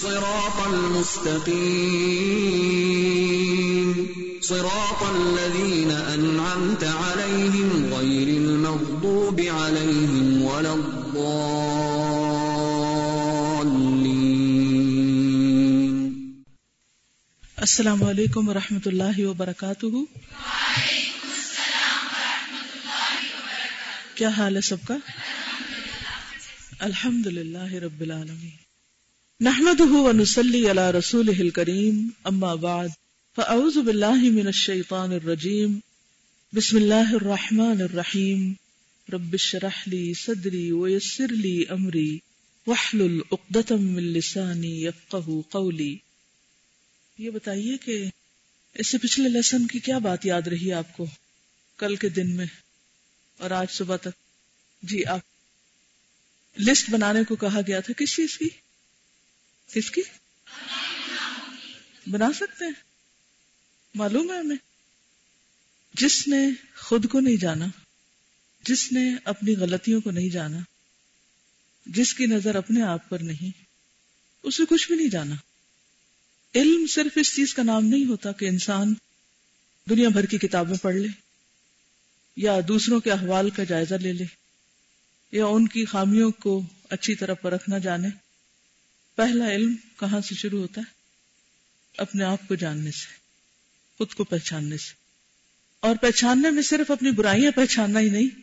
الصراط المستقيم. صراط الذين أنعمت عليهم غير المغضوب عليهم ولا الضالين. السلام علیکم ورحمۃ اللہ وبرکاتہ کیا حال ہے سب کا؟ الحمد للہ رب العالمین. نحمده ونصلي على رسوله الكريم اما بعد فاعوذ بالله من الشيطان الرجيم. بسم الله الرحمن الرحيم. رب اشرح لي صدري ويسر لي امري واحلل عقدة من لساني يفقهوا قولي. یہ بتائیے کہ اس سے پچھلے لیسن کی کیا بات یاد رہی آپ کو؟ کل کے دن میں اور آج صبح تک؟ جی آپ لسٹ بنانے کو کہا گیا تھا، کس چیز کی؟ کس کی بنا سکتے ہیں۔ معلوم ہے ہمیں۔ جس نے خود کو نہیں جانا، جس نے اپنی غلطیوں کو نہیں جانا، جس کی نظر اپنے آپ پر نہیں، اسے کچھ بھی نہیں جانا۔ علم صرف اس چیز کا نام نہیں ہوتا کہ انسان دنیا بھر کی کتابیں پڑھ لے، یا دوسروں کے احوال کا جائزہ لے لے، یا ان کی خامیوں کو اچھی طرح پرکھنا جانے۔ پہلا علم کہاں سے شروع ہوتا ہے؟ اپنے آپ کو جاننے سے، خود کو پہچاننے سے۔ اور پہچاننے میں صرف اپنی برائیاں پہچاننا ہی نہیں،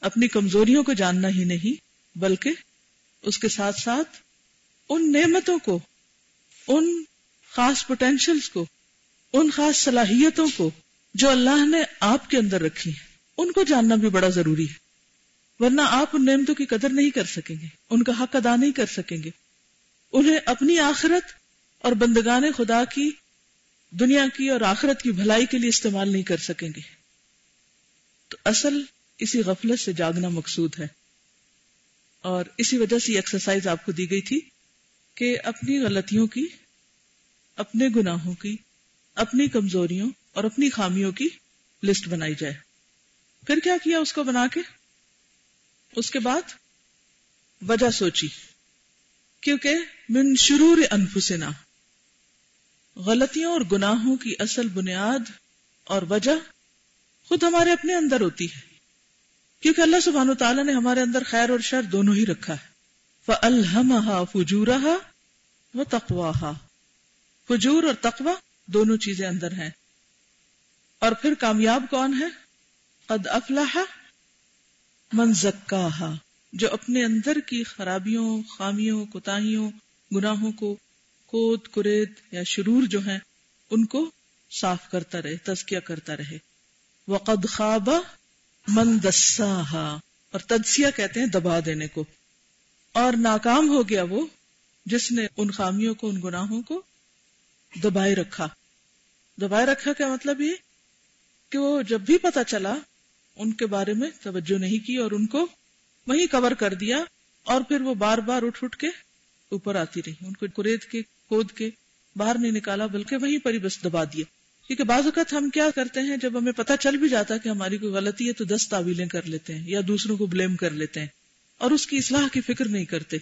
اپنی کمزوریوں کو جاننا ہی نہیں، بلکہ اس کے ساتھ ساتھ ان نعمتوں کو، ان خاص پوٹینشلز کو، ان خاص صلاحیتوں کو جو اللہ نے آپ کے اندر رکھی ہیں، ان کو جاننا بھی بڑا ضروری ہے۔ ورنہ آپ ان نعمتوں کی قدر نہیں کر سکیں گے، ان کا حق ادا نہیں کر سکیں گے۔ انہیں اپنی آخرت اور بندگان خدا کی، دنیا کی اور آخرت کی بھلائی کے لیے استعمال نہیں کر سکیں گے۔ تو اصل اسی غفلت سے جاگنا مقصود ہے۔ اور اسی وجہ سے یہ ایکسرسائز آپ کو دی گئی تھی کہ اپنی غلطیوں کی، اپنے گناہوں کی، اپنی کمزوریوں اور اپنی خامیوں کی لسٹ بنائی جائے۔ پھر کیا کیا اس کو بنا کے؟ اس کے بعد وجہ سوچی۔ کیونکہ من شرور انفسنا، غلطیوں اور گناہوں کی اصل بنیاد اور وجہ خود ہمارے اپنے اندر ہوتی ہے۔ کیونکہ اللہ سبحانہ تعالیٰ نے ہمارے اندر خیر اور شر دونوں ہی رکھا ہے۔ فَأَلْهَمَهَا فُجُورَهَا وَتَقْوَاهَا۔ فجور اور تقوی دونوں چیزیں اندر ہیں۔ اور پھر کامیاب کون ہے؟ قد افلاح من زکاہا جو اپنے اندر کی خرابیوں، خامیوں، کوتاہیوں، گناہوں کو کود، کرید یا شرور جو ہیں، ان کو صاف کرتا رہے، تزکیہ کرتا رہے۔ وقد خواب من اور تجسیہ کہتے ہیں دبا دینے کو۔ اور ناکام ہو گیا وہ جس نے ان خامیوں کو، ان گناہوں کو دبائے رکھا۔ دبائے رکھا کیا مطلب یہ؟ کہ وہ جب بھی پتا چلا، ان کے بارے میں توجہ نہیں کی اور ان کو وہی کور کر دیا اور پھر وہ بار بار اٹھ اٹھ کے اوپر آتی رہی۔ ان کو کرید کے، کود کے باہر نہیں نکالا، بلکہ وہیں پر ہی بس دبا دیا۔ کیونکہ بعض اوقات ہم کیا کرتے ہیں، جب ہمیں پتا چل بھی جاتا کہ ہماری کوئی غلطی ہے تو دس تعویلیں کر لیتے ہیں یا دوسروں کو بلیم کر لیتے ہیں اور اس کی اصلاح کی فکر نہیں کرتے۔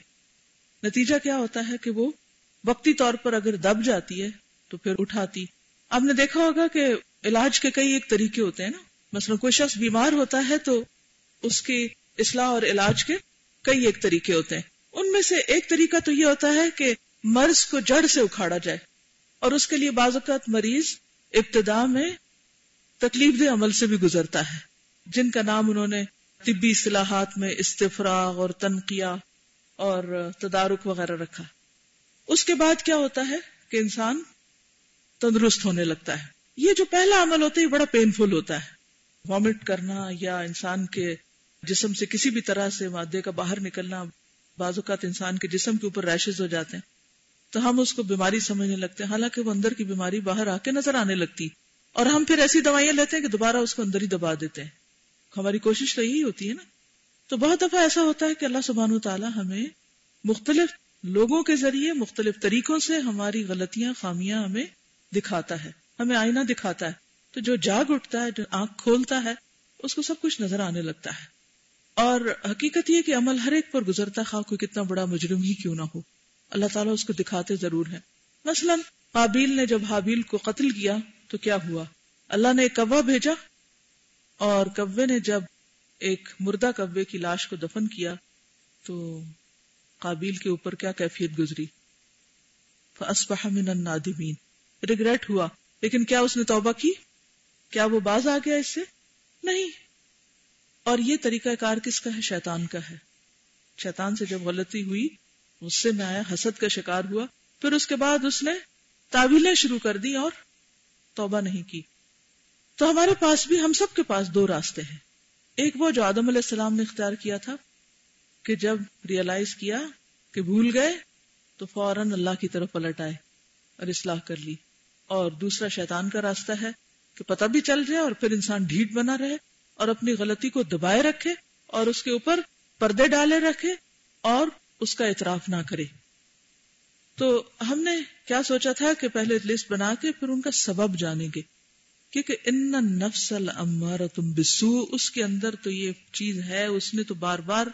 نتیجہ کیا ہوتا ہے کہ وہ وقتی طور پر اگر دب جاتی ہے تو پھر اٹھاتی۔ آپ نے دیکھا ہوگا کہ علاج کے کئی ایک طریقے ہوتے ہیں نا۔ مثلا کوئی شخص بیمار ہوتا ہے تو اس کی اصلاح اور علاج کے کئی ایک طریقے ہوتے ہیں۔ ان میں سے ایک طریقہ تو یہ ہوتا ہے کہ مرض کو جڑ سے اکھاڑا جائے۔ اور اس کے لیے بعض اوقات مریض ابتدا میں تکلیف دہ عمل سے بھی گزرتا ہے۔ جن کا نام انہوں نے طبی اصلاحات میں استفراغ اور تنقیہ اور تدارک وغیرہ رکھا۔ اس کے بعد کیا ہوتا ہے کہ انسان تندرست ہونے لگتا ہے۔ یہ جو پہلا عمل ہوتا ہے، یہ بڑا پینفل ہوتا ہے۔ وامٹ کرنا یا انسان کے جسم سے کسی بھی طرح سے مادے کا باہر نکلنا بعض اوقات انسان کے جسم کے اوپر ریشز ہو جاتے ہیں۔ تو ہم اس کو بیماری سمجھنے لگتے ہیں۔ حالانکہ وہ اندر کی بیماری باہر آ کے نظر آنے لگتی۔ اور ہم پھر ایسی دوائیاں لیتے ہیں کہ دوبارہ اس کو اندر ہی دبا دیتے ہیں۔ ہماری کوشش تو یہی ہوتی ہے نا۔ تو بہت دفعہ ایسا ہوتا ہے کہ اللہ سبحان و تعالیٰ ہمیں مختلف لوگوں کے ذریعے مختلف طریقوں سے ہماری غلطیاں، خامیاں ہمیں دکھاتا ہے۔ ہمیں آئینہ دکھاتا ہے۔ تو جو جاگ اٹھتا ہے، جو آنکھ کھولتا ہے، اس کو سب کچھ نظر آنے لگتا ہے۔ اور حقیقت یہ کہ عمل ہر ایک پر گزرتا خواہ کوئی کتنا بڑا مجرم ہی کیوں نہ ہو۔ اللہ تعالیٰ اس کو دکھاتے ضرور ہے مثلا قابیل نے جب حابیل کو قتل کیا تو کیا ہوا؟ اللہ نے ایک کوا بھیجا اور کبے نے جب ایک مردہ کبے کی لاش کو دفن کیا تو قابیل کے اوپر کیا کیفیت گزری؟ من ریگریٹ ہوا۔ لیکن کیا اس نے توبہ کی؟ کیا وہ باز آ گیا اس سے؟ نہیں۔ اور یہ طریقہ کار کس کا ہے؟ شیطان کا ہے۔ شیطان سے جب غلطی ہوئی غصے میں آیا حسد کا شکار ہوا۔ پھر اس کے بعد اس نے تعویلیں شروع کر دی اور توبہ نہیں کی۔ تو ہمارے پاس بھی ہم سب کے پاس دو راستے ہیں۔ ایک وہ جو آدم علیہ السلام نے اختیار کیا تھا کہ جب ریئلائز کیا کہ بھول گئے، تو فوراً اللہ کی طرف پلٹ آئے اور اصلاح کر لی۔ اور دوسرا شیطان کا راستہ ہے کہ پتہ بھی چل جائے اور پھر انسان ڈھیٹ بنا رہے۔ اور اپنی غلطی کو دبائے رکھے اور اس کے اوپر پردے ڈالے رکھے اور اس کا اعتراف نہ کرے۔ تو ہم نے کیا سوچا تھا کہ پہلے لسٹ بنا کے پھر ان کا سبب جانیں گے۔ کیونکہ ان نفس المار تم بسو اس کے اندر تو یہ چیز ہے، اس نے تو بار بار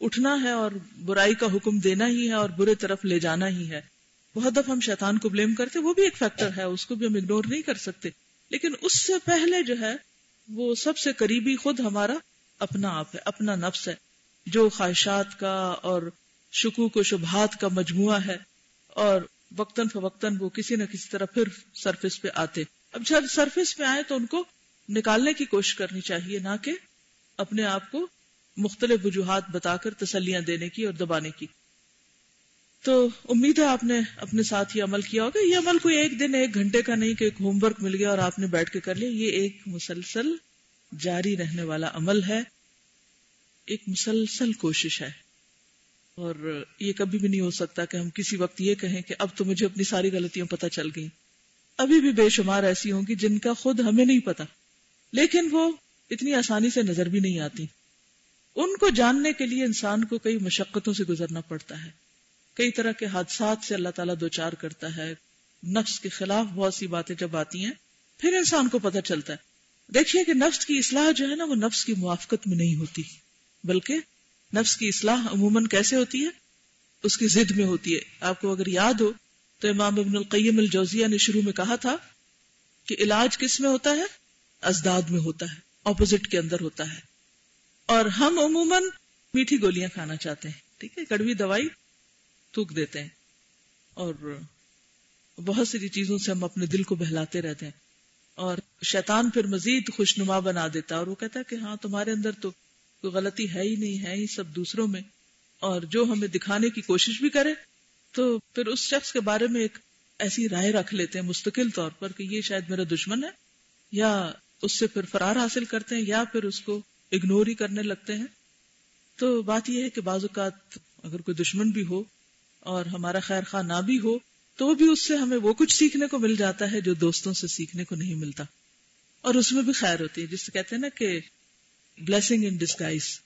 اٹھنا ہے اور برائی کا حکم دینا ہی ہے اور برے طرف لے جانا ہی ہے۔ بہت دفعہ ہم شیطان کو بلیم کرتے، وہ بھی ایک فیکٹر ہے، اس کو بھی ہم اگنور نہیں کر سکتے۔ لیکن اس سے پہلے جو ہے وہ سب سے قریبی خود ہمارا اپنا آپ ہے، اپنا نفس ہے۔ جو خواہشات کا اور شکوک و شبہات کا مجموعہ ہے اور وقتاً فوقتاً وہ کسی نہ کسی طرح پھر سرفس پہ آتے۔ اب جب سرفس پہ آئے تو ان کو نکالنے کی کوشش کرنی چاہیے، نہ کہ اپنے آپ کو مختلف وجوہات بتا کر تسلیاں دینے کی اور دبانے کی۔ تو امید ہے آپ نے اپنے ساتھ یہ عمل کیا ہوگا۔ یہ عمل کوئی ایک دن، ایک گھنٹے کا نہیں کہ ایک ہوم ورک مل گیا اور آپ نے بیٹھ کے کر لیا۔ یہ ایک مسلسل جاری رہنے والا عمل ہے۔ ایک مسلسل کوشش ہے۔ اور یہ کبھی بھی نہیں ہو سکتا کہ ہم کسی وقت یہ کہیں کہ اب تو مجھے اپنی ساری غلطیاں پتہ چل گئی ابھی بھی بے شمار ایسی ہوں گی جن کا خود ہمیں نہیں پتا لیکن وہ اتنی آسانی سے نظر بھی نہیں آتی۔ ان کو جاننے کے لیے انسان کو کئی مشقتوں سے گزرنا پڑتا ہے۔ کئی طرح کے حادثات سے اللہ تعالیٰ دو چار کرتا ہے۔ نفس کے خلاف بہت سی باتیں جب آتی ہیں، پھر انسان کو پتہ چلتا ہے۔ دیکھیے کہ نفس کی اصلاح جو ہے نا، وہ نفس کی موافقت میں نہیں ہوتی۔ بلکہ نفس کی اصلاح عموماً کیسے ہوتی ہے؟ اس کی ضد میں ہوتی ہے۔ آپ کو اگر یاد ہو، تو امام ابن القیم الجوزیہ نے شروع میں کہا تھا کہ علاج کس میں ہوتا ہے؟ ازداد میں ہوتا ہے اپوزٹ کے اندر ہوتا ہے۔ اور ہم عموماً میٹھی گولیاں کھانا چاہتے ہیں۔ ٹھیک ہے، کڑوی دوائی تھوک دیتے ہیں اور بہت سی چیزوں سے ہم اپنے دل کو بہلاتے رہتے ہیں اور شیطان پھر مزید خوشنما بنا دیتا اور وہ کہتا ہے کہ ہاں تمہارے اندر تو کوئی غلطی ہے ہی نہیں، ہے ہی سب دوسروں میں۔ اور جو ہمیں دکھانے کی کوشش بھی کرے، تو پھر اس شخص کے بارے میں ایک ایسی رائے رکھ لیتے ہیں مستقل طور پر کہ یہ شاید میرا دشمن ہے، یا اس سے پھر فرار حاصل کرتے ہیں، یا پھر اس کو اگنور ہی کرنے لگتے ہیں۔ تو بات یہ ہے کہ بعض اوقات اگر کوئی دشمن بھی ہو اور ہمارا خیر خواہ نہ بھی ہو، تو بھی اس سے ہمیں وہ کچھ سیکھنے کو مل جاتا ہے جو دوستوں سے سیکھنے کو نہیں ملتا۔ اور اس میں بھی خیر ہوتی ہے، جس سے کہتے ہیں نا کہ بلیسنگ ان ڈسگائز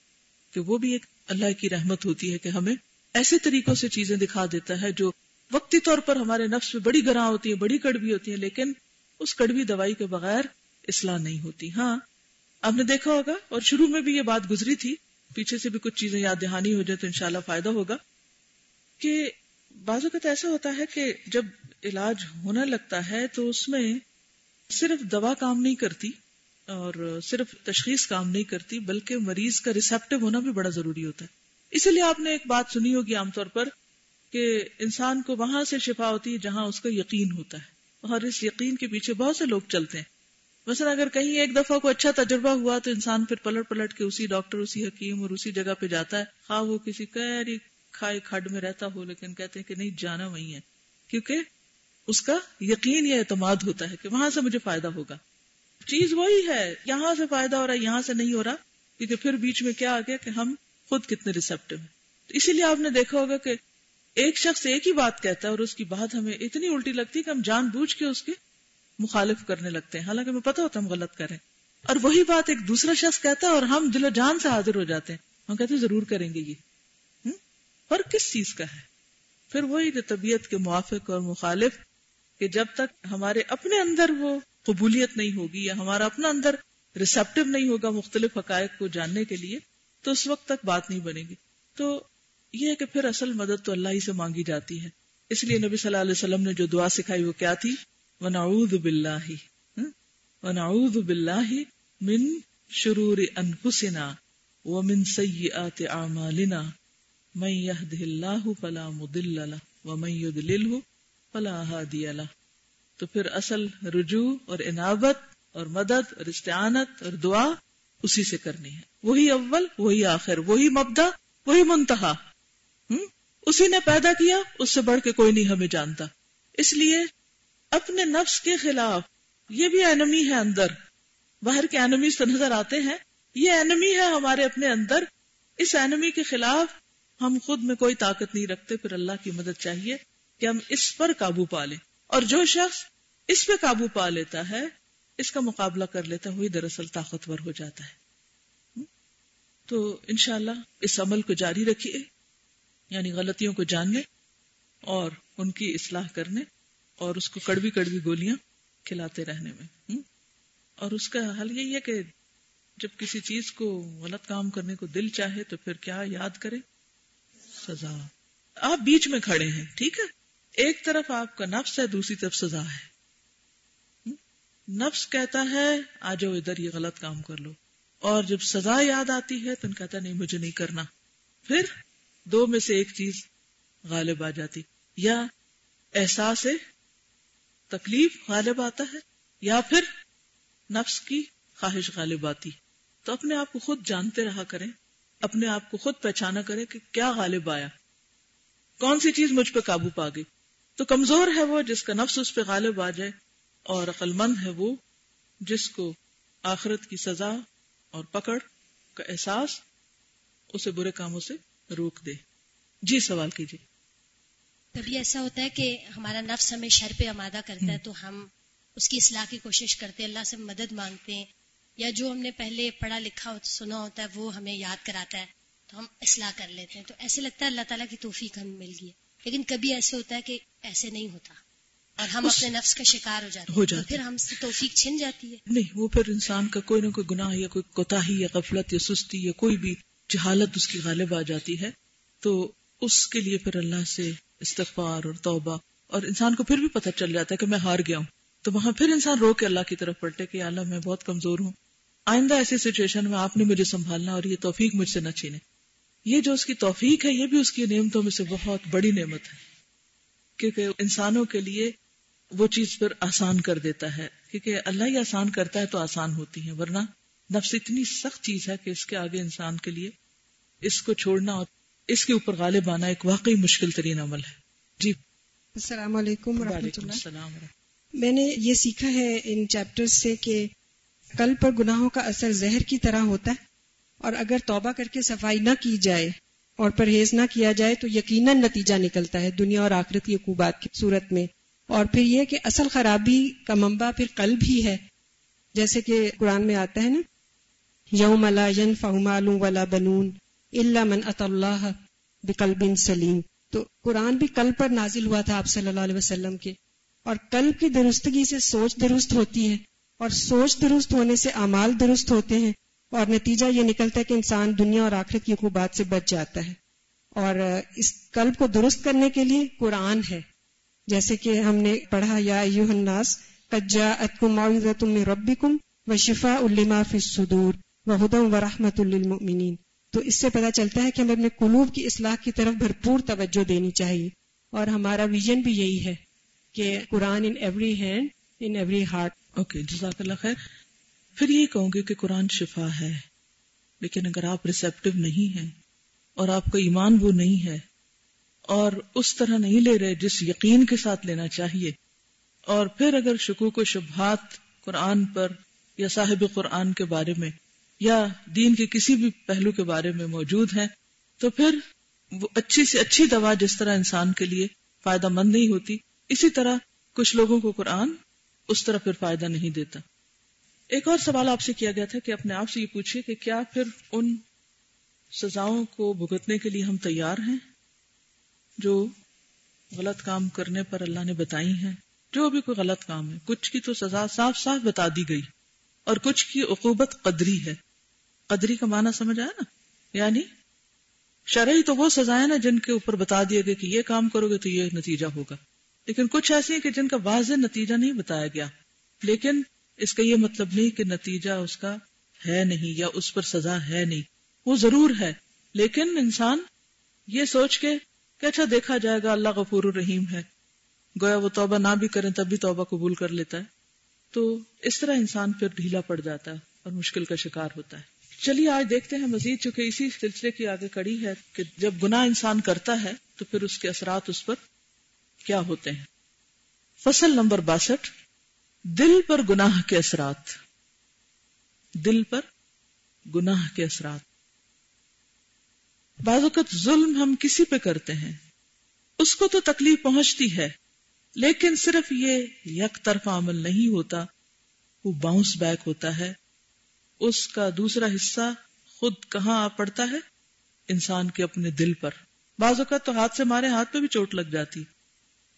کہ وہ بھی ایک اللہ کی رحمت ہوتی ہے کہ ہمیں ایسے طریقوں سے چیزیں دکھا دیتا ہے جو وقتی طور پر ہمارے نفس میں بڑی گراں ہوتی ہے بڑی کڑوی ہوتی ہے لیکن اس کڑوی دوائی کے بغیر اصلاح نہیں ہوتی۔ ہاں آپ نے دیکھا ہوگا اور شروع میں بھی یہ بات گزری تھی، پیچھے سے بھی کچھ چیزیں یاد دہانی ہو جائے تو انشاءاللہ فائدہ ہوگا۔ کہ بعض اوقات ایسا ہوتا ہے کہ جب علاج ہونے لگتا ہے تو اس میں صرف دوا کام نہیں کرتی اور صرف تشخیص کام نہیں کرتی، بلکہ مریض کا ریسپٹو ہونا بھی بڑا ضروری ہوتا ہے۔ اسی لیے آپ نے ایک بات سنی ہوگی عام طور پر کہ انسان کو وہاں سے شفا ہوتی ہے جہاں اس کا یقین ہوتا ہے۔ اور اس یقین کے پیچھے بہت سے لوگ چلتے ہیں۔ مثلا اگر کہیں ایک دفعہ کو اچھا تجربہ ہوا تو انسان پھر پلٹ پلٹ کے اسی ڈاکٹر، اسی حکیم اور اسی جگہ پہ جاتا ہے۔ خواہ وہ کسی کہری کھائے کھڈ میں رہتا ہو، لیکن کہتے ہیں کہ نہیں، جانا وہی ہے۔ کیونکہ اس کا یقین یا اعتماد ہوتا ہے کہ وہاں سے مجھے فائدہ ہوگا۔ چیز وہی ہے، یہاں سے فائدہ ہو رہا ہے، یہاں سے نہیں ہو رہا۔ کیونکہ پھر بیچ میں کیا آ گیا کہ ہم خود کتنے ریسپٹو ہیں۔ تو اسی لیے آپ نے دیکھا ہوگا کہ ایک شخص ایک ہی بات کہتا ہے اور اس کی بات ہمیں اتنی الٹی لگتی ہے کہ ہم جان بوجھ کے اس کے مخالف کرنے لگتے ہیں۔ حالانکہ ہمیں پتا ہوتا ہم غلط کریں اور وہی بات ایک دوسرا شخص کہتا ہے اور ہم دل و جان سے حاضر ہو جاتے ہیں۔ ہم کہتے ہیں ضرور کریں گے یہ۔ فرق کس چیز کا ہے؟ پھر وہی جو طبیعت کے موافق اور مخالف کہ جب تک ہمارے اپنے اندر وہ قبولیت نہیں ہوگی یا ہمارا اپنا اندر ریسپٹو نہیں ہوگا مختلف حقائق کو جاننے کے لیے، تو اس وقت تک بات نہیں بنے گی۔ تو یہ ہے کہ پھر اصل مدد تو اللہ ہی سے مانگی جاتی ہے۔ اس لیے نبی صلی اللہ علیہ وسلم نے جو دعا سکھائی وہ کیا تھی؟ ونعوذ باللہ ونعوذ باللہ من شرور انفسنا ومن سیئات اعمالنا من يهده الله فلا مضل له ومن يضلله فلا هادي له تو پھر اصل رجوع اور انابت اور مدد اور استعانت اور دعا اسی سے کرنی ہے۔ وہی اول، وہی آخر، وہی مبدا، وہی منتہا۔ اسی نے پیدا کیا، اس سے بڑھ کے کوئی نہیں ہمیں جانتا۔ اس لیے اپنے نفس کے خلاف، یہ بھی اینمی ہے اندر۔ باہر کے اینمی سے نظر آتے ہیں۔ یہ اینمی ہے ہمارے اپنے اندر۔ اس اینمی کے خلاف ہم خود میں کوئی طاقت نہیں رکھتے، پھر اللہ کی مدد چاہیے کہ ہم اس پر قابو پا لیں۔ اور جو شخص اس پہ قابو پا لیتا ہے، اس کا مقابلہ کر لیتا ہے وہی دراصل طاقتور ہو جاتا ہے۔ تو انشاءاللہ اس عمل کو جاری رکھیے یعنی غلطیوں کو جاننے اور ان کی اصلاح کرنے اور اس کو کڑوی کڑوی گولیاں کھلاتے رہنے میں۔ اور اس کا حل یہی ہے کہ جب کسی چیز کو غلط کام کرنے کو دل چاہے تو پھر کیا یاد کرے؟ سزا۔ آپ بیچ میں کھڑے ہیں، ٹھیک ہے؟ ایک طرف آپ کا نفس ہے، دوسری طرف سزا ہے۔ نفس کہتا ہے، آ جاؤ ادھر، یہ غلط کام کر لو۔ اور جب سزا یاد آتی ہے، تو کہتا نہیں، مجھے نہیں کرنا۔ پھر دو میں سے ایک چیز غالب آ جاتی۔ یا احساس تکلیف غالب آتا ہے، یا پھر نفس کی خواہش غالب آتی۔ تو اپنے آپ کو خود جانتے رہا کریں۔ اپنے آپ کو خود پہچانا کریں کہ کیا غالب آیا۔ کون سی چیز مجھ پہ قابو پا گئی؟ تو کمزور ہے وہ جس کا نفس اس پہ غالب آ جائے اور عقل مند ہے وہ جس کو آخرت کی سزا اور پکڑ کا احساس اسے برے کاموں سے روک دے۔ جی سوال کیجیے۔ کبھی ایسا ہوتا ہے کہ ہمارا نفس ہمیں شر پہ آمادہ کرتا ہے تو ہم اس کی اصلاح کی کوشش کرتے ہیں اللہ سے مدد مانگتے ہیں یا جو ہم نے پہلے پڑھا لکھا سنا ہوتا ہے وہ ہمیں یاد کراتا ہے تو ہم اصلاح کر لیتے ہیں۔ تو ایسے لگتا ہے اللہ تعالیٰ کی توفیق ہمیں مل گئی لیکن کبھی ایسے ہوتا ہے کہ ایسے نہیں ہوتا۔ اور ہم اپنے نفس کا شکار ہو جاتے ہو جاتے پھر ہم سے توفیق چھن جاتی ہے۔ نہیں وہ پھر انسان کا کوئی نہ کوئی گناہ یا کوئی کوتا یا غفلت یا سستی یا کوئی بھی جہالت اس کی غالب آ جاتی ہے۔ تو اس کے لیے پھر اللہ سے استغفار اور توبہ اور انسان کو پھر بھی پتہ چل جاتا ہے کہ میں ہار گیا ہوں۔ تو وہاں پھر انسان رو کے اللہ کی طرف پلٹے کہ اللہ میں بہت کمزور ہوں۔ آئندہ ایسی سچویشن میں آپ نے مجھے سنبھالنا اور یہ توفیق مجھ سے نہ چھینے۔ یہ جو اس کی توفیق ہے یہ بھی اس کی نعمتوں میں سے بہت بڑی نعمت ہے۔ کیونکہ انسانوں کے لیے وہ چیز پھر آسان کر دیتا ہے۔ کیونکہ اللہ ہی آسان کرتا ہے تو آسان ہوتی ہے ورنہ نفس اتنی سخت چیز ہے کہ اس کے آگے انسان کے لیے اس کو چھوڑنا اور اس کے اوپر غالب آنا ایک واقعی مشکل ترین عمل ہے۔ جی۔ السلام علیکم وعلیکم السلام میں نے یہ سیکھا ہے ان چیپٹر سے کہ کل پر گناہوں کا اثر زہر کی طرح ہوتا ہے اور اگر توبہ کر کے صفائی نہ کی جائے اور پرہیز نہ کیا جائے تو یقیناً نتیجہ نکلتا ہے دنیا اور آخرت کی حکوبات کی صورت میں۔ اور پھر یہ کہ اصل خرابی کا منبع پھر قلب ہی ہے۔ جیسے کہ قرآن میں آتا ہے نا، یوم لا ينفع مال ولا بنون الا من اتى الله بقلب سلیم۔ تو قرآن بھی قلب پر نازل ہوا تھا آپ صلی اللہ علیہ وسلم کے۔ اور قلب کی درستگی سے سوچ درست ہوتی ہے۔ اور سوچ درست ہونے سے اعمال درست ہوتے ہیں اور نتیجہ یہ نکلتا ہے کہ انسان دنیا اور آخرت کی حکوبات سے بچ جاتا ہے۔ اور اس قلب کو درست کرنے کے لیے قرآن ہے۔ جیسے کہ ہم نے پڑھا، یا ایوہ الناس، قد جاءتکم معوذۃ من ربکم وشفاء لما فی الصدور وہدى ورحمۃ للمؤمنین۔ تو اس سے پتہ چلتا ہے کہ ہمیں اپنے قلوب کی اصلاح کی طرف بھرپور توجہ دینی چاہیے۔ اور ہمارا ویژن بھی یہی ہے کہ Quran in every hand in every heart okay, جزاک اللہ خیر۔ پھر یہ کہوں گے کہ قرآن شفا ہے، لیکن اگر آپ ریسپٹیو نہیں ہیں اور آپ کا ایمان وہ نہیں ہے اور اس طرح نہیں لے رہے جس یقین کے ساتھ لینا چاہیے، اور پھر اگر شکوک و شبہات قرآن پر یا صاحب قرآن کے بارے میں یا دین کے کسی بھی پہلو کے بارے میں موجود ہیں، تو پھر وہ اچھی سے اچھی دوا جس طرح انسان کے لیے فائدہ مند نہیں ہوتی۔ اسی طرح کچھ لوگوں کو قرآن اس طرح پھر فائدہ نہیں دیتا۔ ایک اور سوال آپ سے کیا گیا تھا کہ اپنے آپ سے یہ پوچھیے کہ کیا پھر ان سزاؤں کو بھگتنے کے لیے ہم تیار ہیں؟ جو غلط کام کرنے پر اللہ نے بتائی ہیں۔ جو بھی کوئی غلط کام ہے۔ کچھ کی تو سزا صاف صاف بتا دی گئی۔ اور کچھ کی عقوبت قدری ہے۔ قدری کا معنی سمجھ آیا نا؟ یعنی شرعی تو وہ سزائیں نا جن کے اوپر بتا دیا گیا کہ یہ کام کرو گے تو یہ نتیجہ ہوگا۔ لیکن کچھ ایسی ہیں کہ جن کا واضح نتیجہ نہیں بتایا گیا۔ لیکن اس کا یہ مطلب نہیں کہ نتیجہ اس کا ہے نہیں یا اس پر سزا ہے نہیں۔ وہ ضرور ہے۔ لیکن انسان یہ سوچ کے کہ اچھا دیکھا جائے گا، اللہ غفور الرحیم ہے۔ گویا وہ توبہ نہ بھی کریں تب بھی توبہ قبول کر لیتا ہے۔ تو اس طرح انسان پھر ڈھیلا پڑ جاتا ہے اور مشکل کا شکار ہوتا ہے۔ چلیے، آج دیکھتے ہیں مزید، چونکہ اسی سلسلے کی آگے کڑی ہے کہ جب گناہ انسان کرتا ہے تو پھر اس کے اثرات اس پر کیا ہوتے ہیں؟ فصل نمبر باسٹھ، دل پر گناہ کے اثرات۔ دل پر گناہ کے اثرات۔ بعض اوقات ظلم ہم کسی پہ کرتے ہیں۔ اس کو تو تکلیف پہنچتی ہے، لیکن صرف یہ یک طرف عمل نہیں ہوتا، وہ باؤنس بیک ہوتا ہے۔ اس کا دوسرا حصہ خود کہاں آ پڑتا ہے؟ انسان کے اپنے دل پر۔ بعض اوقات تو ہاتھ سے مارے ہاتھ پہ بھی چوٹ لگ جاتی۔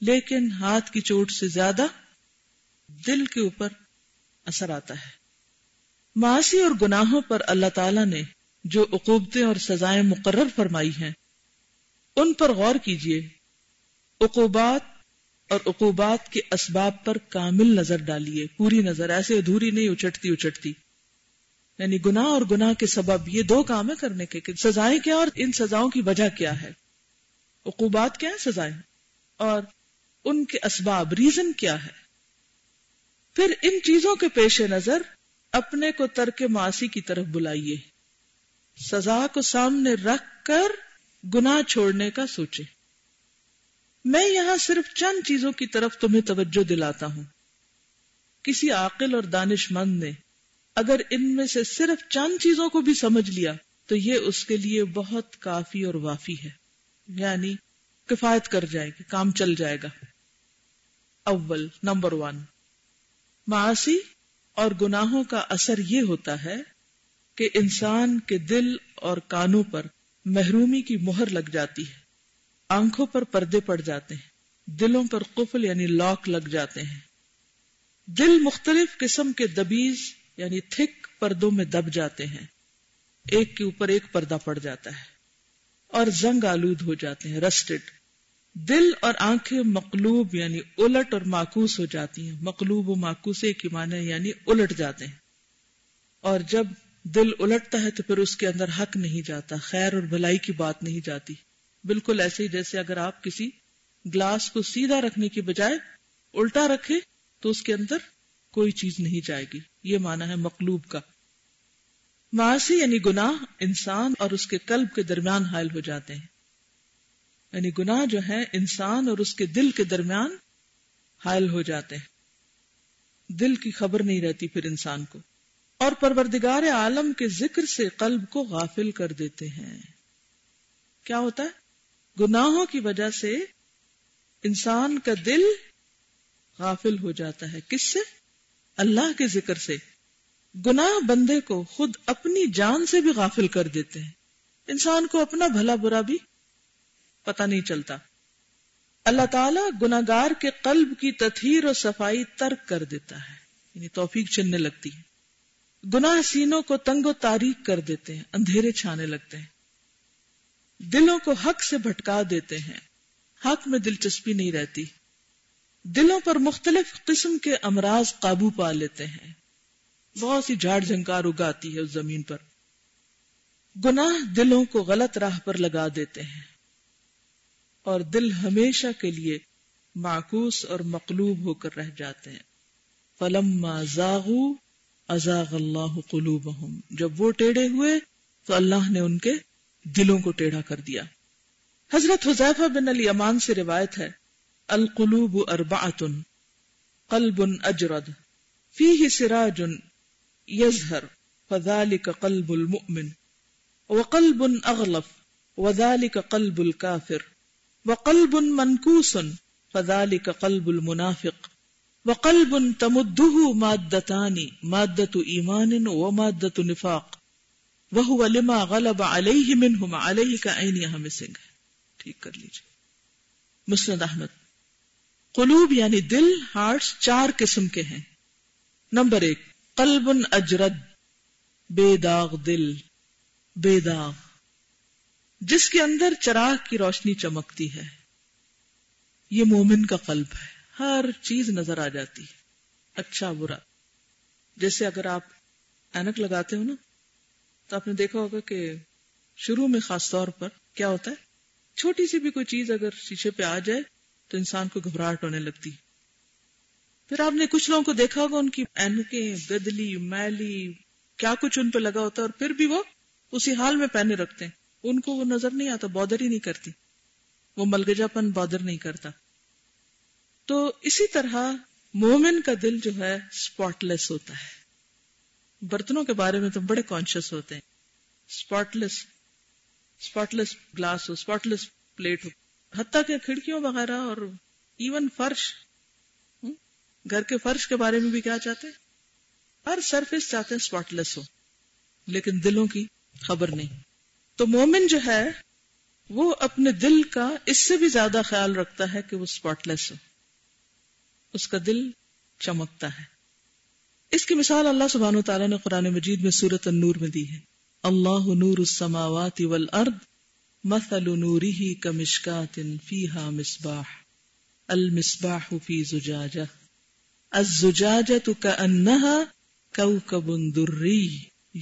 لیکن ہاتھ کی چوٹ سے زیادہ دل کے اوپر اثر آتا ہے۔ معاشی اور گناہوں پر اللہ تعالی نے جو عقوبتیں اور سزائیں مقرر فرمائی ہیں، ان پر غور کیجیے عقوبات اور عقوبات کے اسباب پر کامل نظر ڈالیے۔ پوری نظر، ایسے ادھوری نہیں اچٹتی اچٹتی یعنی گناہ اور گناہ کے سبب، یہ دو کام ہے کرنے کے سزائیں کیا اور ان سزاؤں کی وجہ کیا ہے۔ عقوبات کیا ہیں؟ سزائیں۔ اور ان کے اسباب ریزن کیا ہے؟ پھر ان چیزوں کے پیش نظر اپنے کو ترک معاشی کی طرف بلائیے۔ سزا کو سامنے رکھ کر گناہ چھوڑنے کا سوچے۔ میں یہاں صرف چند چیزوں کی طرف تمہیں توجہ دلاتا ہوں۔ کسی عاقل اور دانش مند نے اگر ان میں سے صرف چند چیزوں کو بھی سمجھ لیا تو یہ اس کے لیے بہت کافی اور وافی ہے۔ یعنی کفایت کر جائے گی، کام چل جائے گا۔ اول، نمبر ون۔ معاشی اور گناہوں کا اثر یہ ہوتا ہے کہ انسان کے دل اور کانوں پر محرومی کی مہر لگ جاتی ہے۔ آنکھوں پر پردے پڑ جاتے ہیں۔ دلوں پر قفل یعنی لاک لگ جاتے ہیں۔ دل مختلف قسم کے دبیز یعنی تھک پردوں میں دب جاتے ہیں۔ ایک کے اوپر ایک پردہ پڑ جاتا ہے اور زنگ آلود ہو جاتے ہیں رسٹڈ دل اور آنکھیں مقلوب یعنی الٹ اور ماکوس ہو جاتی ہیں۔ مقلوب و ماکوس ایک ہی معنی یعنی الٹ جاتے ہیں۔ اور جب دل الٹتا ہے تو پھر اس کے اندر حق نہیں جاتا، خیر اور بھلائی کی بات نہیں جاتی۔ بالکل ایسے ہی جیسے اگر آپ کسی گلاس کو سیدھا رکھنے کی بجائے الٹا رکھے تو اس کے اندر کوئی چیز نہیں جائے گی۔ یہ مانا ہے مقلوب کا۔ معاشی یعنی گناہ انسان اور اس کے قلب کے درمیان حائل ہو جاتے ہیں۔ یعنی گناہ جو ہے انسان اور اس کے دل کے درمیان حائل ہو جاتے ہیں۔ دل کی خبر نہیں رہتی پھر انسان کو۔ اور پروردگار عالم کے ذکر سے قلب کو غافل کر دیتے ہیں۔ کیا ہوتا ہے؟ گناہوں کی وجہ سے انسان کا دل غافل ہو جاتا ہے۔ کس سے؟ اللہ کے ذکر سے۔ گناہ بندے کو خود اپنی جان سے بھی غافل کر دیتے ہیں۔ انسان کو اپنا بھلا برا بھی پتہ نہیں چلتا۔ اللہ تعالیٰ گناگار کے قلب کی تطہیر اور صفائی ترک کر دیتا ہے۔ یعنی توفیق چلنے لگتی ہے۔ گناہ سینوں کو تنگ و تاریخ کر دیتے ہیں، اندھیرے چھانے لگتے ہیں۔ دلوں کو حق سے بھٹکا دیتے ہیں۔ حق میں دلچسپی نہیں رہتی۔ دلوں پر مختلف قسم کے امراض قابو پا لیتے ہیں۔ بہت سی جھاڑ جھنکار اگاتی ہے اس زمین پر۔ گناہ دلوں کو غلط راہ پر لگا دیتے ہیں۔ اور دل ہمیشہ کے لیے معکوس اور مقلوب ہو کر رہ جاتے ہیں۔ فلما زاغو ازاغ اللہ قلوبہم۔ جب وہ ٹیڑے ہوئے تو اللہ نے ان کے دلوں کو ٹیڑھا کر دیا۔ حضرت حذیفہ بن علی امان سے روایت ہے، القلوب اربعت قلب اجرد، فیہ سراج یزہر فذالک قلب المؤمن، وقلب اغلف وذلك قلب الكافر وقلب منكوس فذلك قلب المنافق. وقلب تمده مادتان مادة إيمان ومادة نفاق. وهو لما غلب عليه منهما عليه كعين يها مسنگ ٹھیک کر لیجیے. مسند احمد. قلوب یعنی دل، ہارٹس چار قسم کے ہیں. نمبر ایک، قلب اجرد، بے داغ دل، بے داغ. جس کے اندر چراغ کی روشنی چمکتی ہے۔ یہ مومن کا قلب ہے۔ ہر چیز نظر آ جاتی ہے۔ اچھا برا۔ جیسے اگر آپ اینک لگاتے ہو نا، تو آپ نے دیکھا ہوگا کہ شروع میں خاص طور پر کیا ہوتا ہے؟ چھوٹی سی بھی کوئی چیز اگر شیشے پہ آ جائے، تو انسان کو گھبراہٹ ہونے لگتی۔ پھر آپ نے کچھ لوگوں کو دیکھا ہوگا، ان کی اینکیں گدلی، میلی، کیا کچھ ان پہ لگا ہوتا ہے اور پھر بھی وہ اسی حال میں پہنے رکھتے ہیں۔ ان کو وہ نظر نہیں آتا، بادر ہی نہیں کرتی۔ وہ ملگجا پن بادر نہیں کرتا۔ تو اسی طرح مومن کا دل جو ہے اسپاٹ لیس ہوتا ہے۔ برتنوں کے بارے میں تو بڑے کانشیس ہوتے ہیں۔ Spotless spotless glass ہو اسپاٹ لیس پلیٹ ہو۔ حتیٰ کہ کھڑکیوں وغیرہ اور ایون فرش۔ گھر کے فرش کے بارے میں بھی کیا چاہتے؟ ہر سرفیس چاہتے ہیں اسپاٹ لیس ہو۔ لیکن دلوں کی خبر نہیں۔ تو مومن جو ہے، وہ اپنے دل کا اس سے بھی زیادہ خیال رکھتا ہے کہ وہ اسپاٹ لیس ہو۔ اس کا دل چمکتا ہے۔ اس کی مثال اللہ سبحان و تعالیٰ نے قرآن مجید میں سورت النور میں دی ہے۔ اللہ نور السماوات والارض مثل نوره كمشكات فيها مصباح۔ المصباح في زجاجة الزجاجة كأنها كوكب دري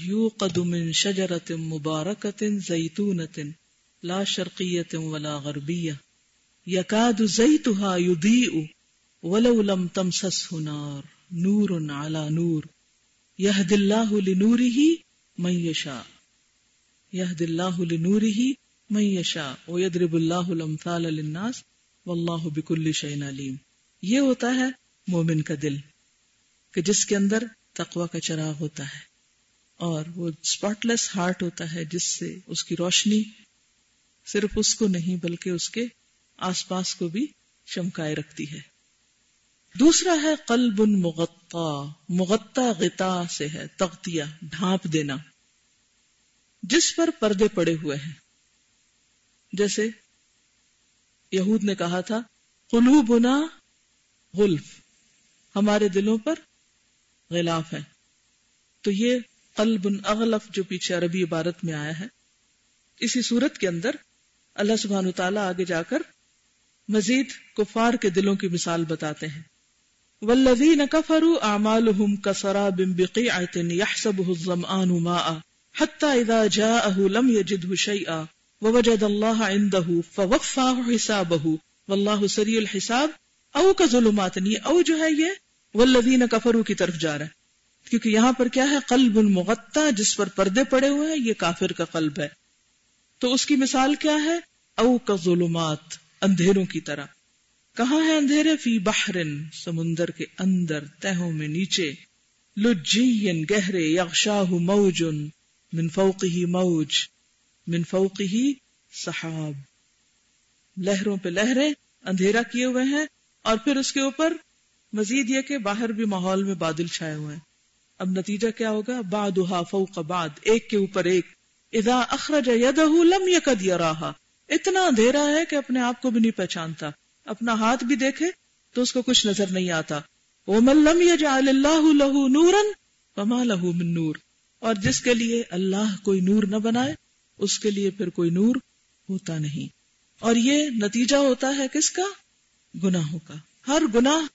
يوقد من شجرة مباركة زيتونة لا شرقية ولا غربية يكاد زيتها يضيء ولو لم تمسسه نار، نور على نور. يهد الله لنوره من يشاء يهد الله لنوره من يشاء ويضرب الله الامثال للناس والله بكل شيء عليم یہ ہوتا ہے مومن کا دل، کہ جس کے اندر تقوی کا چراغ ہوتا ہے. اور وہ اسپاٹ لیس ہارٹ ہوتا ہے جس سے اس کی روشنی صرف اس کو نہیں بلکہ اس کے آس پاس کو بھی چمکائے رکھتی ہے۔ دوسرا ہے قلب مغتا مغتا غتا سے ہے تغتیہ ڈھانپ دینا۔ جس پر پردے پڑے ہوئے ہیں۔ جیسے یہود نے کہا تھا، قلوبنا غلف، ہمارے دلوں پر غلاف ہے۔ تو یہ قلب اغلف جو پیچھے عربی عبارت میں آیا ہے۔ اسی صورت کے اندر اللہ سبحانہ تعالیٰ آگے جا کر مزید کفار کے دلوں کی مثال بتاتے ہیں۔ والذین کفروا اعمالهم كسراب بقيعة يحسبه الظمآن ماء حتى اذا جاءه لم يجده شيئا ووجد الله عنده فوفاه حسابه والله سريع الحساب او كظلمات او جو ہے یہ۔ والذین کفروا کی طرف جا رہا ہے کیونکہ یہاں پر کیا ہے؟ قلب المغتا جس پر پردے پڑے ہوئے ہیں، یہ کافر کا قلب ہے۔ تو اس کی مثال کیا ہے؟ او کا ظلمات، اندھیروں کی طرح۔ کہاں ہے اندھیرے؟ فی بحرن، سمندر کے اندر، تہوں میں نیچے۔ لجین، گہرے، یغشاہ موجن من فوقہ موج، من فوقہ صحاب لہروں پہ لہریں اندھیرا کیے ہوئے ہیں، اور پھر اس کے اوپر مزید یہ کہ باہر بھی ماحول میں بادل چھائے ہوئے ہیں۔ اب نتیجہ کیا ہوگا؟ باد فوق بعد، ایک کے اوپر ایک۔ اذا اخرج یدہ لم یکد یراہا اتنا اندھیرا ہے کہ اپنے آپ کو بھی نہیں پہچانتا۔ اپنا ہاتھ بھی دیکھے تو اس کو کچھ نظر نہیں آتا۔ ومن لم یجعل اللہ له نورا فما له من نور۔ اور جس کے لیے اللہ کوئی نور نہ بنائے، اس کے لیے پھر کوئی نور ہوتا نہیں۔ اور یہ نتیجہ ہوتا ہے کس کا؟ گناہوں کا۔ ہر گناہ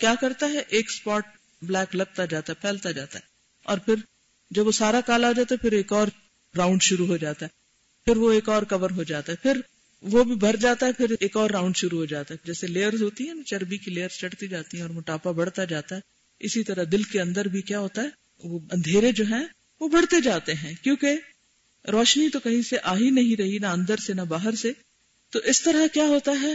کیا کرتا ہے؟ ایک سپاٹ بلیک لگتا جاتا ہے، پھیلتا جاتا ہے۔ اور پھر جب وہ سارا کالا آ جاتا ہے، پھر ایک اور راؤنڈ شروع ہو جاتا ہے۔ پھر وہ ایک اور کور ہو جاتا ہے۔ پھر وہ بھی بھر جاتا ہے، پھر ایک اور راؤنڈ شروع ہو جاتا ہے۔ جیسے لیئر ہوتی ہیں، چربی کی لیئر چڑھتی جاتی ہیں اور موٹاپا بڑھتا جاتا ہے۔ اسی طرح دل کے اندر بھی کیا ہوتا ہے، وہ اندھیرے جو ہیں، وہ بڑھتے جاتے ہیں۔ کیونکہ روشنی تو کہیں سے آ ہی نہیں رہی، نہ اندر سے، نہ باہر سے۔ تو اس طرح کیا ہوتا ہے؟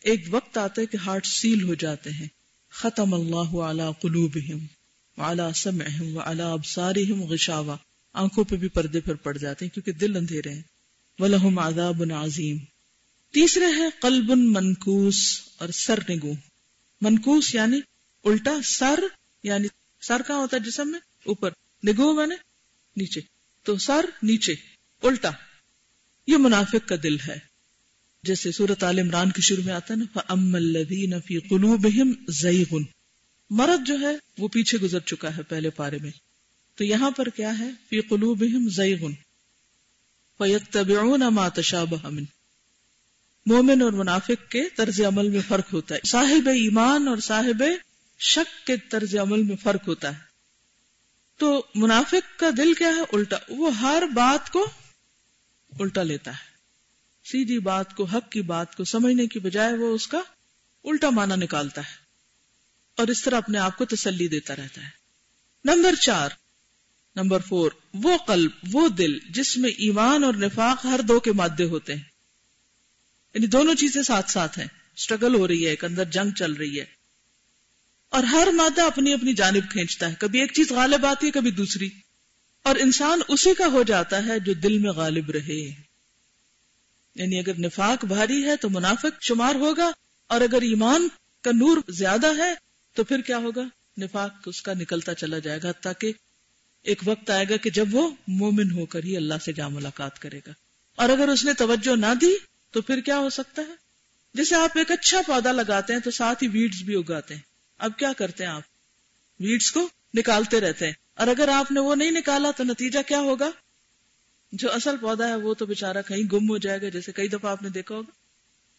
ایک وقت آتا ہے کہ ہارٹ سیل ہو جاتے ہیں۔ ختم اللہ علی قلوبہم وعلی سمعہم وعلی ابصارہم غشاوہ۔ آنکھوں پہ بھی پردے پھر پڑ جاتے ہیں کیونکہ دل اندھیرے ہیں۔ ولہم عذاب عظیم تیسرے ہے قلب منکوس اور سر نگو منکوس یعنی الٹا سر یعنی سر کہاں ہوتا ہے جسم میں؟ اوپر۔ نگو میں نے نیچے۔ تو سر نیچے۔ الٹا۔ یہ منافق کا دل ہے۔ جیسے سورت عال عمران کے شروع میں آتا ہے نا، فَأَمَّا الَّذِينَ فِي قُلُوبِهِمْ زَيْغٌ۔ مرض جو ہے، وہ پیچھے گزر چکا ہے پہلے پارے میں۔ تو یہاں پر کیا ہے؟ فی قلوبہم زیغن فیتبعون ما تشابہ من مومن اور منافق کے طرز عمل میں فرق ہوتا ہے۔ صاحب ایمان اور صاحب شک کے طرز عمل میں فرق ہوتا ہے۔ تو منافق کا دل کیا ہے؟ الٹا۔ وہ ہر بات کو الٹا لیتا ہے۔ سیدھی بات کو، حق کی بات کو سمجھنے کی بجائے وہ اس کا الٹا معنی نکالتا ہے اور اس طرح اپنے آپ کو تسلی دیتا رہتا ہے۔ نمبر چار۔ Number four. وہ قلب، وہ دل جس میں ایمان اور نفاق ہر دو کے مادے ہوتے ہیں۔ یعنی دونوں چیزیں ساتھ ساتھ ہیں۔ اسٹرگل ہو رہی ہے، ایک اندر جنگ چل رہی ہے۔ اور ہر مادہ اپنی اپنی جانب کھینچتا ہے۔ کبھی ایک چیز غالب آتی ہے، کبھی دوسری۔ اور انسان اسی کا ہو جاتا ہے جو دل میں غالب رہے۔ یعنی اگر نفاق بھاری ہے تو منافق شمار ہوگا اور اگر ایمان کا نور زیادہ ہے تو پھر کیا ہوگا؟ نفاق اس کا نکلتا چلا جائے گا تاکہ ایک وقت آئے گا کہ جب وہ مومن ہو کر ہی اللہ سے جا ملاقات کرے گا۔ اور اگر اس نے توجہ نہ دی تو پھر کیا ہو سکتا ہے؟ جیسے آپ ایک اچھا پودا لگاتے ہیں تو ساتھ ہی ویڈز بھی اگاتے ہیں۔ اب کیا کرتے ہیں آپ؟ ویڈز کو نکالتے رہتے ہیں۔ اور اگر آپ نے وہ نہیں نکالا تو نتیجہ کیا ہوگا؟ جو اصل پودا ہے وہ تو بےچارا کہیں گم ہو جائے گا، جیسے کئی دفعہ آپ نے دیکھا ہوگا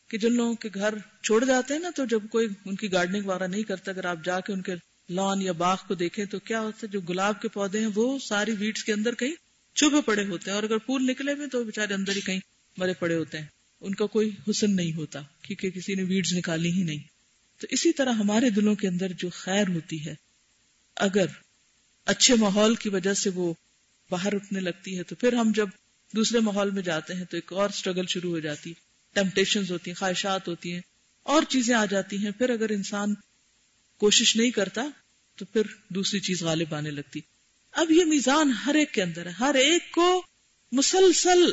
کہ جن لوگوں کے گھر چھوڑ جاتے ہیں نا، تو جب کوئی ان کی گارڈنگ وغیرہ نہیں کرتا، اگر آپ جا کے ان کے لان یا باغ کو دیکھیں تو کیا ہوتا ہے، جو گلاب کے پودے ہیں وہ ساری ویڈس کے اندر کہیں چھپے پڑے ہوتے ہیں، اور اگر پھول نکلے ہوئے تو بےچارے اندر ہی کہیں مرے پڑے ہوتے ہیں۔ ان کا کوئی حسن نہیں ہوتا، کیونکہ کسی نے ویڈز نکالی ہی نہیں۔ تو اسی طرح ہمارے دلوں کے اندر جو خیر ہوتی ہے، اگر اچھے ماحول کی وجہ سے وہ باہر اٹھنے لگتی ہے تو پھر ہم جب دوسرے ماحول میں جاتے ہیں تو ایک اور اسٹرگل شروع ہو جاتی ہے ٹیمپٹیشن ہوتی ہیں، خواہشات ہوتی ہیں، اور چیزیں آ جاتی ہیں۔ پھر اگر انسان کوشش نہیں کرتا تو پھر دوسری چیز غالب آنے لگتی۔ اب یہ میزان ہر ایک کے اندر ہے۔ ہر ایک کو مسلسل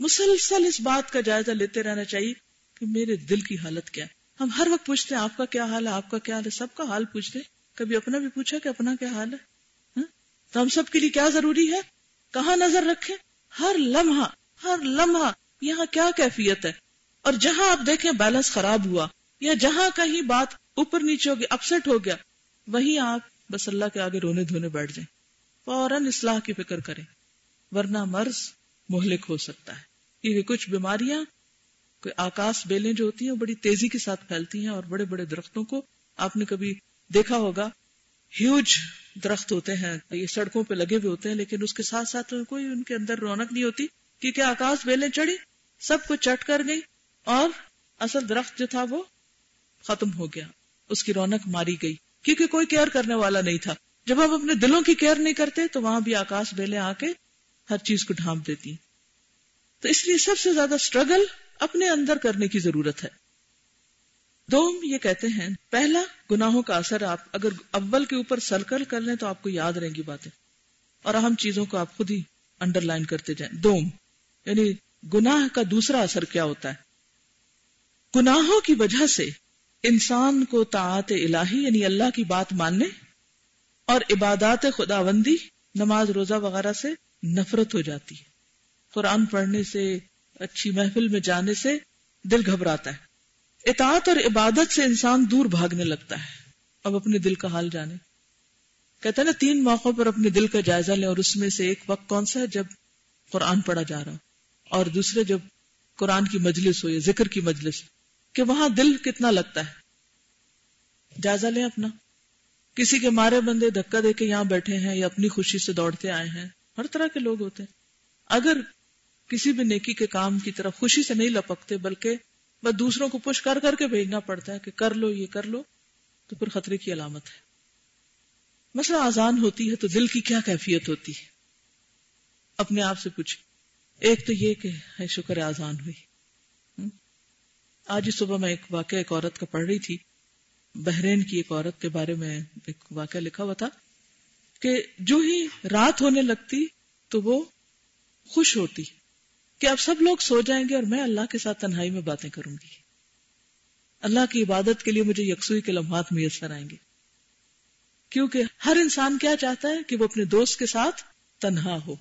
مسلسل اس بات کا جائزہ لیتے رہنا چاہیے کہ میرے دل کی حالت کیا ہے۔ ہم ہر وقت پوچھتے ہیں، آپ کا کیا حال ہے؟ آپ کا کیا حال ہے؟ سب کا حال پوچھتے کبھی اپنا بھی پوچھا کہ اپنا کیا حال ہے؟ تو ہم سب کے لیے کیا ضروری ہے؟ کہاں نظر رکھے ہر لمحہ ہر لمحہ یہاں کیا کیفیت ہے؟ اور جہاں آپ دیکھیں بیلنس خراب ہوا یا جہاں کہیں بات اوپر نیچے ہو گیا اپسٹ ہو گیا، وہیں آپ بس اللہ کے آگے رونے دھونے بیٹھ جائیں۔ فوراً اصلاح کی فکر کریں۔ ورنہ مرض مہلک ہو سکتا ہے۔ کیونکہ کچھ بیماریاں، کوئی آکاش بیلیں جو ہوتی ہیں بڑی تیزی کے ساتھ پھیلتی ہیں اور بڑے بڑے درختوں کو آپ نے کبھی دیکھا ہوگا۔ ہیوج درخت ہوتے ہیں، یہ سڑکوں پہ لگے ہوئے ہوتے ہیں، لیکن اس کے ساتھ ساتھ کوئی ان کے اندر رونق نہیں ہوتی، کیونکہ آکاش بیلیں چڑھی، سب کو چٹ کر گئی، اور اصل درخت جو تھا وہ ختم ہو گیا، اس کی رونق ماری گئی، کیونکہ کوئی کیئر کرنے والا نہیں تھا۔ جب ہم اپنے دلوں کی کیئر نہیں کرتے، تو وہاں بھی آکاش بیلے آ کے ہر چیز کو ڈھانپ دیتی۔ تو اس لیے سب سے زیادہ اسٹرگل اپنے اندر کرنے کی ضرورت ہے۔ دوم یہ کہتے ہیں، پہلا گناہوں کا اثر آپ اگر اول کے اوپر سرکل کر لیں تو آپ کو یاد رہیں گی باتیں۔ اور اہم چیزوں کو آپ خود ہی انڈر لائن کرتے جائیں۔ دوم یعنی گناہ کا دوسرا اثر کیا ہوتا ہے؟ گناہوں کی وجہ سے انسان کو طاعت الہی یعنی اللہ کی بات ماننے اور عبادات خداوندی، نماز، روزہ وغیرہ سے نفرت ہو جاتی ہے۔ قرآن پڑھنے سے، اچھی محفل میں جانے سے دل گھبراتا ہے۔ اطاعت اور عبادت سے انسان دور بھاگنے لگتا ہے۔ اب اپنے دل کا حال جانے۔ کہتے ہیں نا، تین موقع پر اپنے دل کا جائزہ لیں اور اس میں سے ایک وقت کون سا ہے جب قرآن پڑھا جا رہا اور دوسرے جب قرآن کی مجلس ہو یا ذکر کی مجلس کہ وہاں دل کتنا لگتا ہے۔ جائزہ لیں اپنا۔ کسی کے مارے بندے دھکا دے کے یہاں بیٹھے ہیں یا اپنی خوشی سے دوڑتے آئے ہیں، ہر طرح کے لوگ ہوتے ہیں۔ اگر کسی بھی نیکی کے کام کی طرف خوشی سے نہیں لپکتے، بلکہ بس دوسروں کو پش کر کر کے بھیجنا پڑتا ہے کہ کر لو، یہ کر لو، تو پھر خطرے کی علامت ہے۔ مسئلہ آزان ہوتی ہے تو دل کی کیا کیفیت ہوتی ہے؟ اپنے آپ سے پوچھ ایک تو یہ کہ شکر، آزان ہوئی۔ آج ہی صبح میں ایک واقعہ، ایک عورت کا پڑھ رہی تھی۔ بحرین کی ایک عورت کے بارے میں ایک واقعہ لکھا ہوا تھا کہ جو ہی رات ہونے لگتی تو وہ خوش ہوتی۔ کہ اب سب لوگ سو جائیں گے اور میں اللہ کے ساتھ تنہائی میں باتیں کروں گی۔ اللہ کی عبادت کے لیے مجھے یکسوئی کے لمحات میسر آئیں گے۔ کیونکہ ہر انسان کیا چاہتا ہے کہ وہ اپنے دوست کے ساتھ تنہا ہو۔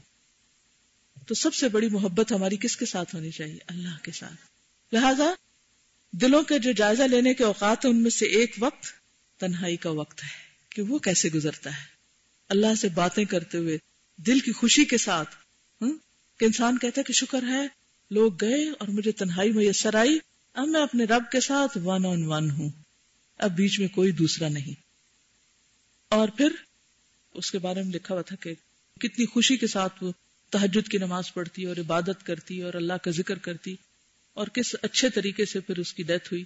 تو سب سے بڑی محبت ہماری کس کے ساتھ ہونی چاہیے؟ اللہ کے ساتھ۔ لہذا دلوں کے جو جائزہ لینے کے اوقات ہیں، ان میں سے ایک وقت تنہائی کا وقت ہے کہ وہ کیسے گزرتا ہے۔ اللہ سے باتیں کرتے ہوئے دل کی خوشی کے ساتھ کہ انسان کہتا ہے کہ شکر ہے، لوگ گئے اور مجھے تنہائی میسر آئی، اب میں اپنے رب کے ساتھ ون آن ون ہوں۔ اب بیچ میں کوئی دوسرا نہیں۔ اور پھر اس کے بارے میں لکھا ہوا تھا کہ کتنی خوشی کے ساتھ وہ تحجد کی نماز پڑھتی اور عبادت کرتی اور اللہ کا ذکر کرتی اور کس اچھے طریقے سے پھر اس کی ڈیتھ ہوئی۔